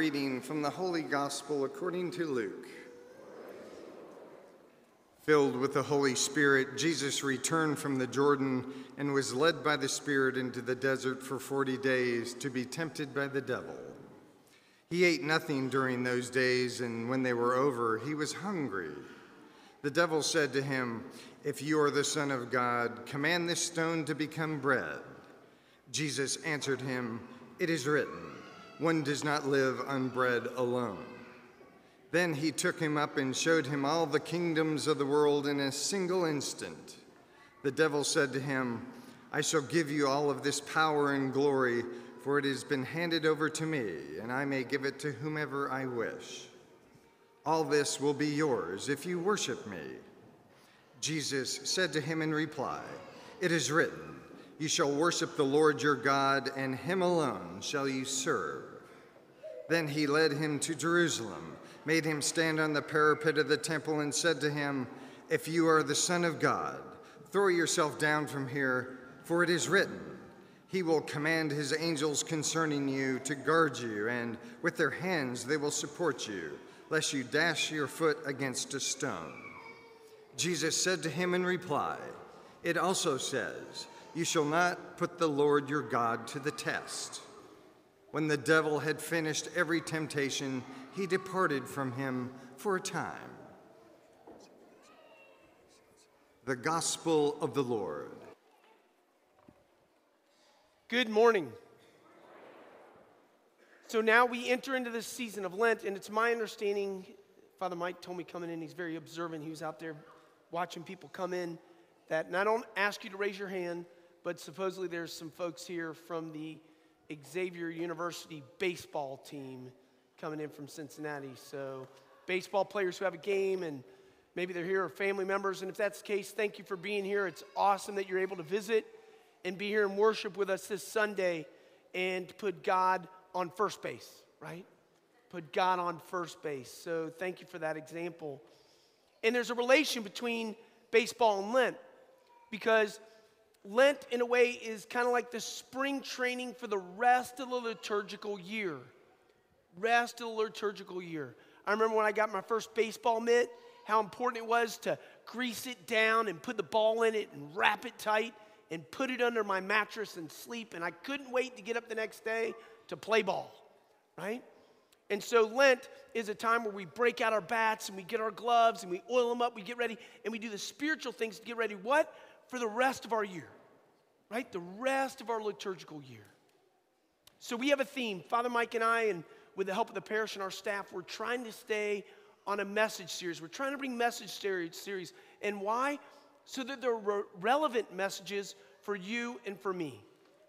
reading from the Holy Gospel according to Luke. Filled with the Holy Spirit, Jesus returned from the Jordan and was led by the Spirit into the desert for 40 days to be tempted by the devil. He ate nothing during those days, and when they were over, he was hungry. The devil said to him, If you are the Son of God, command this stone to become bread. Jesus answered him, It is written, One does not live on bread alone. Then he took him up and showed him all the kingdoms of the world in a single instant. The devil said to him, I shall give you all of this power and glory for it has been handed over to me, and I may give it to whomever I wish. All this will be yours if you worship me. Jesus said to him in reply, It is written, You shall worship the Lord your God, and him alone shall you serve. Then he led him to Jerusalem, made him stand on the parapet of the temple, and said to him, If you are the Son of God, throw yourself down from here, for it is written, he will command his angels concerning you to guard you, and with their hands they will support you, lest you dash your foot against a stone. Jesus said to him in reply, It also says, You shall not put the Lord your God to the test. When the devil had finished every temptation, he departed from him for a time. The Gospel of the Lord. Good morning. So now we enter into this season of Lent, and it's my understanding, Father Mike told me coming in, he's very observant. He was out there watching people come in. That, and I don't ask you to raise your hand, but supposedly there's some folks here from the Xavier University baseball team coming in from Cincinnati. So, baseball players who have a game and maybe they're here or family members. And if that's the case, thank you for being here. It's awesome that you're able to visit and be here and worship with us this Sunday and put God on first base, right? Put God on first base. So thank you for that example. And there's a relation between baseball and Lent because Lent, in a way, is kind of like the spring training for the rest of the liturgical year. Rest of the liturgical year. I remember when I got my first baseball mitt, how important it was to grease it down and put the ball in it and wrap it tight and put it under my mattress and sleep. And I couldn't wait to get up the next day to play ball, right? And so Lent is a time where we break out our bats and we get our gloves and we oil them up, we get ready, and we do the spiritual things to get ready. What? For the rest of our year, right? The rest of our liturgical year. So we have a theme. Father Mike and I, and with the help of the parish and our staff, we're trying to stay on a message series. We're trying to bring message series. And why? so that they're re- relevant messages for you and for me.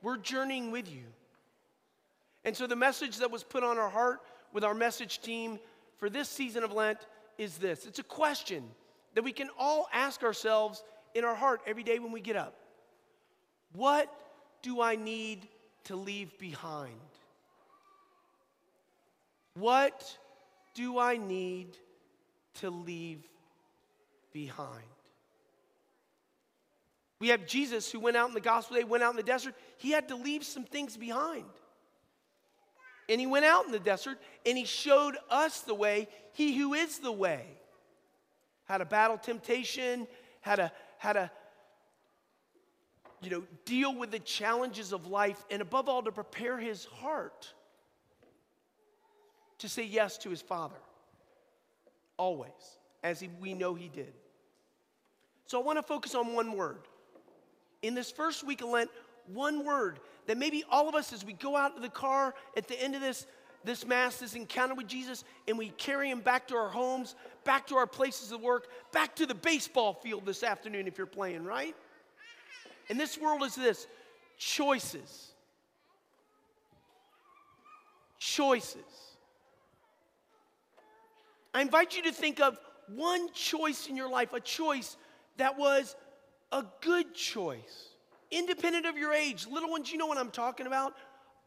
We're journeying with you. And so the message that was put on our heart with our message team for this season of Lent is this it's a question that we can all ask ourselves in our heart every day when we get up. What do I need to leave behind? What do I need to leave behind? We have Jesus who went out in the gospel day, went out in the desert. He had to leave some things behind. And he went out in the desert and he showed us the way, he who is the way. How to battle temptation, how to, how to you know, deal with the challenges of life, and above all, to prepare his heart to say yes to his Father. Always, as he, we know he did. So I want to focus on one word in this first week of Lent, one word that maybe all of us, as we go out to the car at the end of this, this Mass, this encounter with Jesus, and we carry him back to our homes, back to our places of work, back to the baseball field this afternoon if you're playing, right? And this world is this choices. Choices. I invite you to think of one choice in your life, a choice that was a good choice, independent of your age. Little ones, you know what I'm talking about.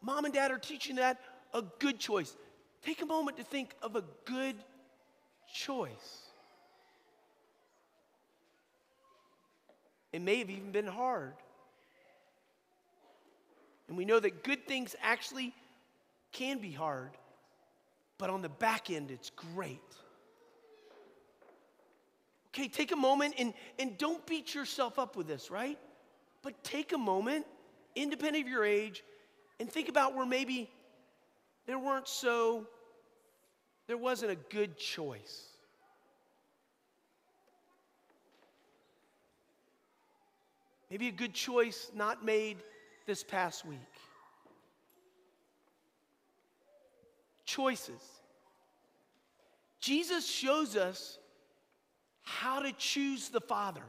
Mom and dad are teaching that a good choice. Take a moment to think of a good choice. It may have even been hard. And we know that good things actually can be hard. but on the back end, it's great. Okay, take a moment and, and don't beat yourself up with this, right? But take a moment, independent of your age, and think about where maybe there weren't so, there wasn't a good choice. Maybe a good choice not made this past week. Choices. Jesus shows us how to choose the Father,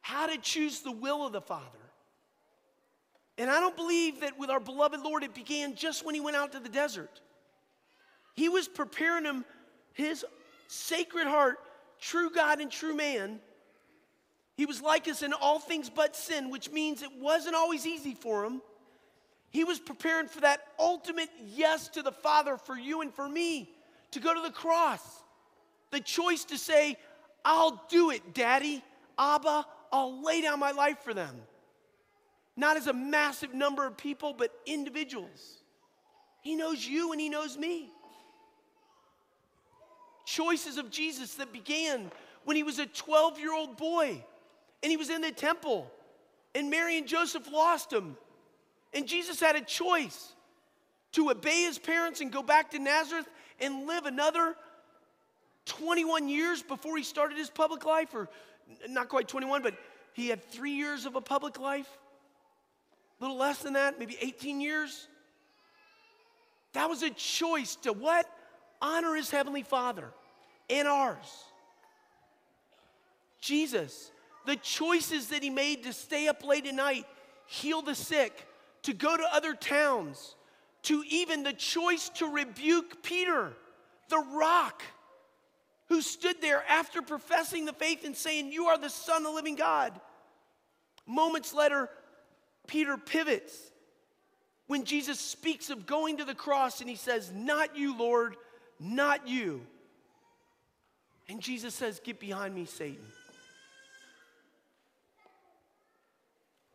how to choose the will of the Father. And I don't believe that with our beloved Lord it began just when he went out to the desert. He was preparing him, his sacred heart, true God and true man. He was like us in all things but sin, which means it wasn't always easy for him. He was preparing for that ultimate yes to the Father for you and for me to go to the cross. The choice to say, I'll do it, Daddy. Abba, I'll lay down my life for them. Not as a massive number of people, but individuals. He knows you and He knows me. Choices of Jesus that began when he was a 12 year old boy and he was in the temple, and Mary and Joseph lost him. And Jesus had a choice to obey his parents and go back to Nazareth and live another 21 years before he started his public life, or not quite 21, but he had three years of a public life. A little less than that, maybe 18 years. That was a choice to what? Honor his heavenly Father and ours. Jesus, the choices that he made to stay up late at night, heal the sick, to go to other towns, to even the choice to rebuke Peter, the rock who stood there after professing the faith and saying, You are the Son of the living God. Moments later, Peter pivots when Jesus speaks of going to the cross and he says, Not you, Lord, not you. And Jesus says, Get behind me, Satan.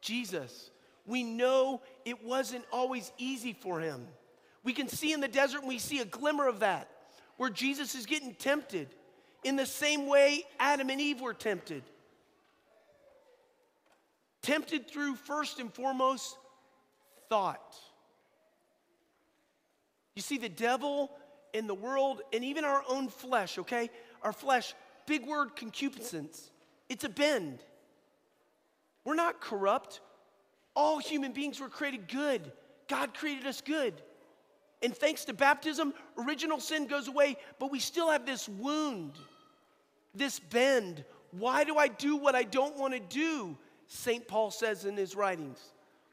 Jesus, we know it wasn't always easy for him. We can see in the desert and we see a glimmer of that, where Jesus is getting tempted in the same way Adam and Eve were tempted. Tempted through, first and foremost, thought. You see, the devil in the world and even our own flesh, okay? Our flesh, big word concupiscence, it's a bend. We're not corrupt. All human beings were created good. God created us good. And thanks to baptism, original sin goes away, but we still have this wound this bend. Why do I do what I don't want to do? St. Paul says in his writings.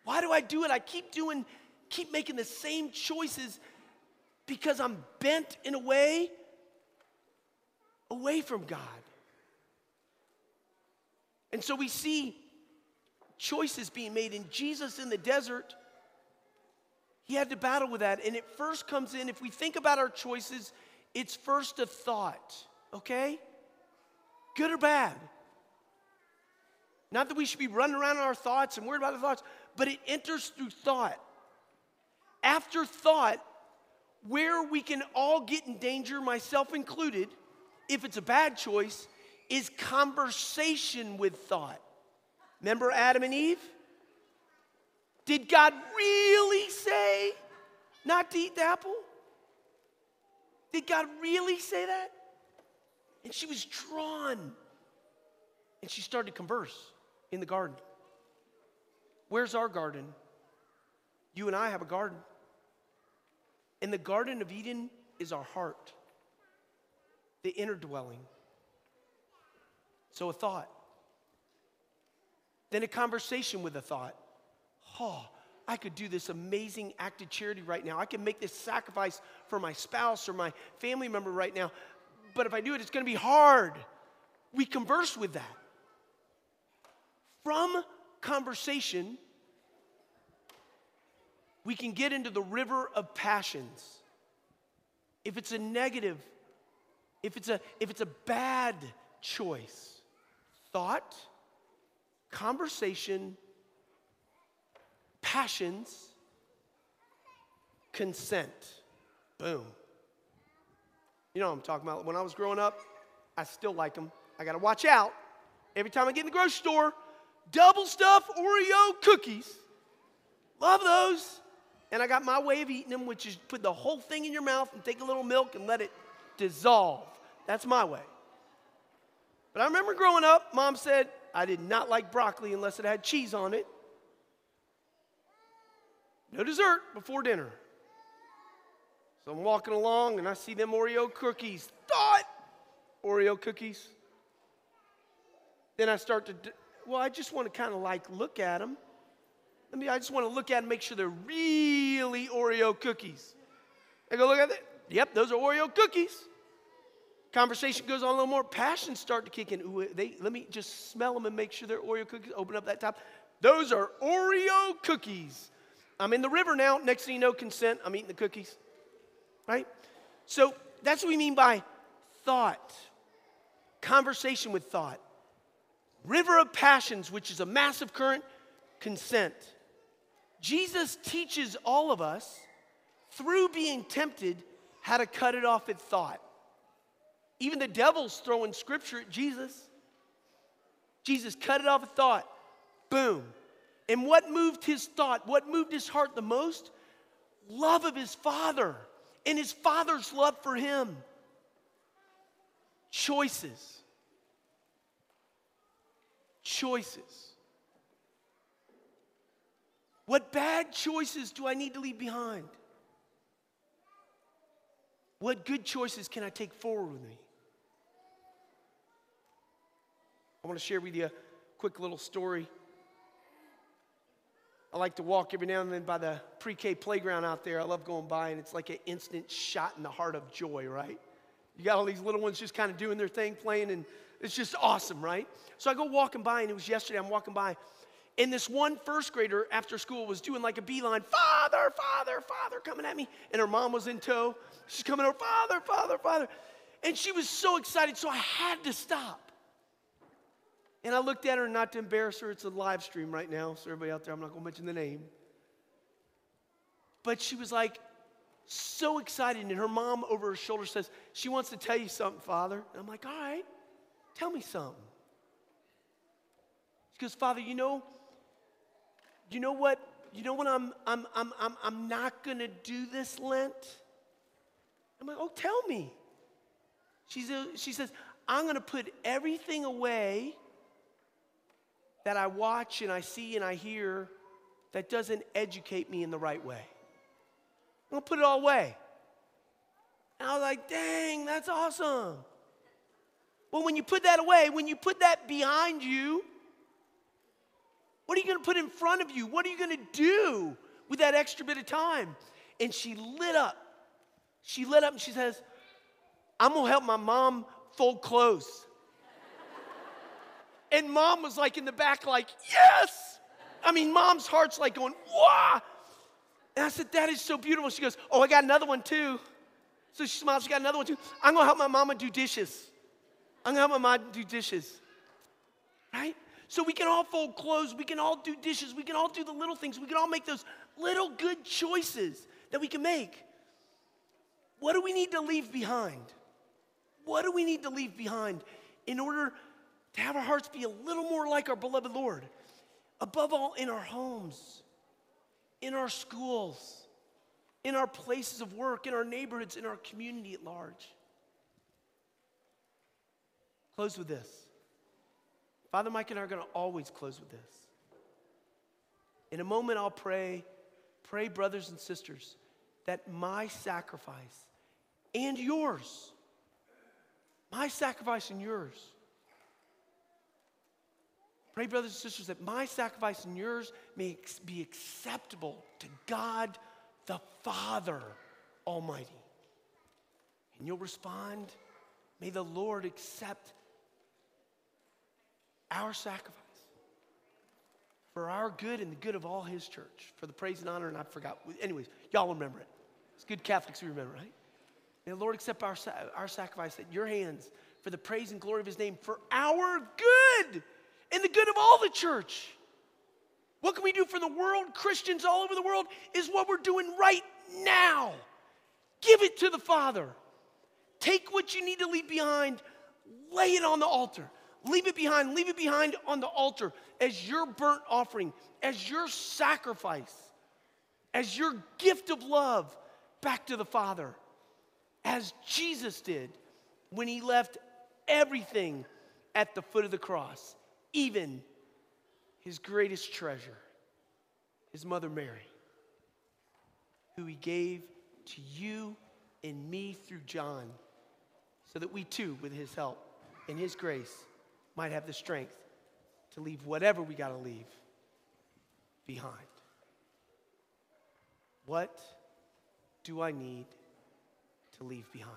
Why do I do it? I keep doing, keep making the same choices because I'm bent in a way away from God. And so we see choices being made in Jesus in the desert. He had to battle with that. And it first comes in, if we think about our choices, it's first a thought, okay? good or bad. Not that we should be running around in our thoughts and worried about our thoughts, but it enters through thought. After thought, where we can all get in danger, myself included, if it's a bad choice, is conversation with thought. Remember Adam and Eve? Did God really say not to eat the apple? Did God really say that? And she was drawn. And she started to converse in the garden. Where's our garden? You and I have a garden. And the Garden of Eden is our heart, the inner dwelling. So a thought. Then a conversation with a thought. Oh, I could do this amazing act of charity right now. I can make this sacrifice for my spouse or my family member right now but if I do it, it's going to be hard. We converse with that. From conversation, we can get into the river of passions. If it's a negative, if it's a, if it's a bad choice, thought, conversation, passions, consent. Boom. You know what I'm talking about. When I was growing up, I still like them. I got to watch out. Every time I get in the grocery store, double stuff Oreo cookies. Love those. And I got my way of eating them, which is put the whole thing in your mouth and take a little milk and let it dissolve. That's my way. But I remember growing up, mom said I did not like broccoli unless it had cheese on it. No dessert before dinner. So I'm walking along and I see them Oreo cookies. Thought Oreo cookies. Then I start to, well, I just want to kind of like look at them. I mean, I just want to look at them, make sure they're really Oreo cookies. I go look at it. Yep, those are Oreo cookies. Conversation goes on a little more. Passions start to kick in. Ooh, they, let me just smell them and make sure they're Oreo cookies. Open up that top. Those are Oreo cookies. I'm in the river now. Next thing you know, consent. I'm eating the cookies. Right? So that's what we mean by thought. Conversation with thought. River of passions, which is a massive current, consent. Jesus teaches all of us through being tempted how to cut it off at thought. Even the devil's throwing scripture at Jesus. Jesus cut it off at thought. Boom. And what moved his thought, what moved his heart the most? Love of his father and his father's love for him. Choices. Choices. What bad choices do I need to leave behind? What good choices can I take forward with me? I want to share with you a quick little story. I like to walk every now and then by the pre K playground out there. I love going by, and it's like an instant shot in the heart of joy, right? You got all these little ones just kind of doing their thing, playing, and it's just awesome, right? So I go walking by, and it was yesterday, I'm walking by, and this one first grader after school was doing like a beeline, Father, Father, Father, coming at me. And her mom was in tow. She's coming over, Father, Father, Father. And she was so excited, so I had to stop. And I looked at her, not to embarrass her, it's a live stream right now, so everybody out there, I'm not gonna mention the name. But she was like so excited, and her mom over her shoulder says, She wants to tell you something, Father. And I'm like, All right, tell me something. She goes, Father, you know, you know what? You know what I'm I'm I'm I'm I'm not gonna do this Lent? I'm like, oh, tell me. She says, she says, I'm gonna put everything away that I watch and I see and I hear that doesn't educate me in the right way. I'm gonna put it all away. And I was like, dang, that's awesome. Well, when you put that away, when you put that behind you, what are you going to put in front of you? What are you going to do with that extra bit of time? And she lit up. She lit up and she says, I'm going to help my mom fold clothes. and mom was like in the back, like, yes. I mean, mom's heart's like going, wow. And I said, that is so beautiful. She goes, oh, I got another one too. So she smiles, she got another one too. I'm going to help my mama do dishes. I'm to help my mom do dishes. Right? So we can all fold clothes, we can all do dishes, we can all do the little things, we can all make those little good choices that we can make. What do we need to leave behind? What do we need to leave behind in order to have our hearts be a little more like our beloved Lord? Above all, in our homes, in our schools, in our places of work, in our neighborhoods, in our community at large. Close with this. Father Mike and I are going to always close with this. In a moment, I'll pray, pray, brothers and sisters, that my sacrifice and yours, my sacrifice and yours, pray, brothers and sisters, that my sacrifice and yours may be acceptable to God the Father Almighty. And you'll respond, may the Lord accept our sacrifice for our good and the good of all his church, for the praise and honor, and I forgot. Anyways, y'all remember it. It's good Catholics who remember, right? The Lord accept our, our sacrifice at your hands for the praise and glory of his name, for our good and the good of all the church. What can we do for the world? Christians all over the world is what we're doing right now. Give it to the Father. Take what you need to leave behind, lay it on the altar. Leave it behind, leave it behind on the altar as your burnt offering, as your sacrifice, as your gift of love back to the Father, as Jesus did when he left everything at the foot of the cross, even his greatest treasure, his mother Mary, who he gave to you and me through John, so that we too, with his help and his grace, might have the strength to leave whatever we got to leave behind. What do I need to leave behind?